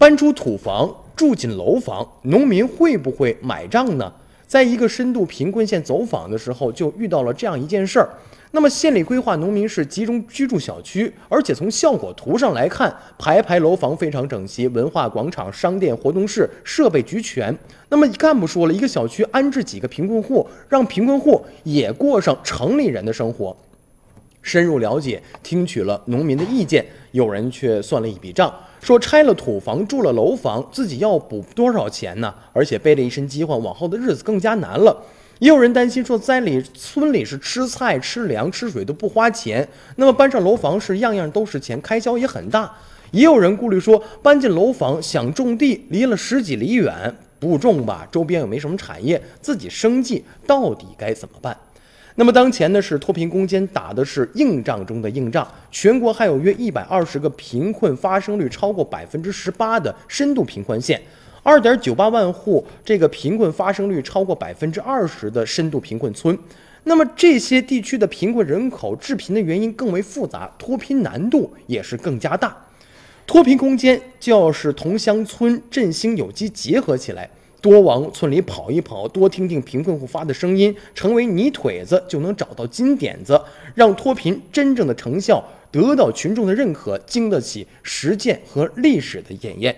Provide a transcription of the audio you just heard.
搬出土房，住进楼房，农民会不会买账呢？在一个深度贫困县走访的时候，就遇到了这样一件事儿。那么县里规划农民是集中居住小区，而且从效果图上来看，排排楼房非常整齐，文化广场、商店、活动室设备俱全。那么干部说了一个小区安置几个贫困户，让贫困户也过上城里人的生活。深入了解，听取了农民的意见，有人却算了一笔账，说拆了土房住了楼房，自己要补多少钱呢？而且背了一身饥荒，往后的日子更加难了。也有人担心说，在里村里是吃菜、吃粮、吃水都不花钱，那么搬上楼房是样样都是钱，开销也很大。也有人顾虑说，搬进楼房想种地，离了十几里远，不种吧，周边又没什么产业，自己生计到底该怎么办？那么当前呢是脱贫攻坚打的是硬仗中的硬仗，全国还有约一百二十个贫困发生率超过百分之十八的深度贫困县，二点九八万户这个贫困发生率超过百分之二十的深度贫困村。那么这些地区的贫困人口致贫的原因更为复杂，脱贫难度也是更加大。脱贫攻坚就要是同乡村振兴有机结合起来。多往村里跑一跑，多听听贫困户发的声音，成为泥腿子，就能找到金点子，让脱贫真正的成效得到群众的认可，经得起实践和历史的检验。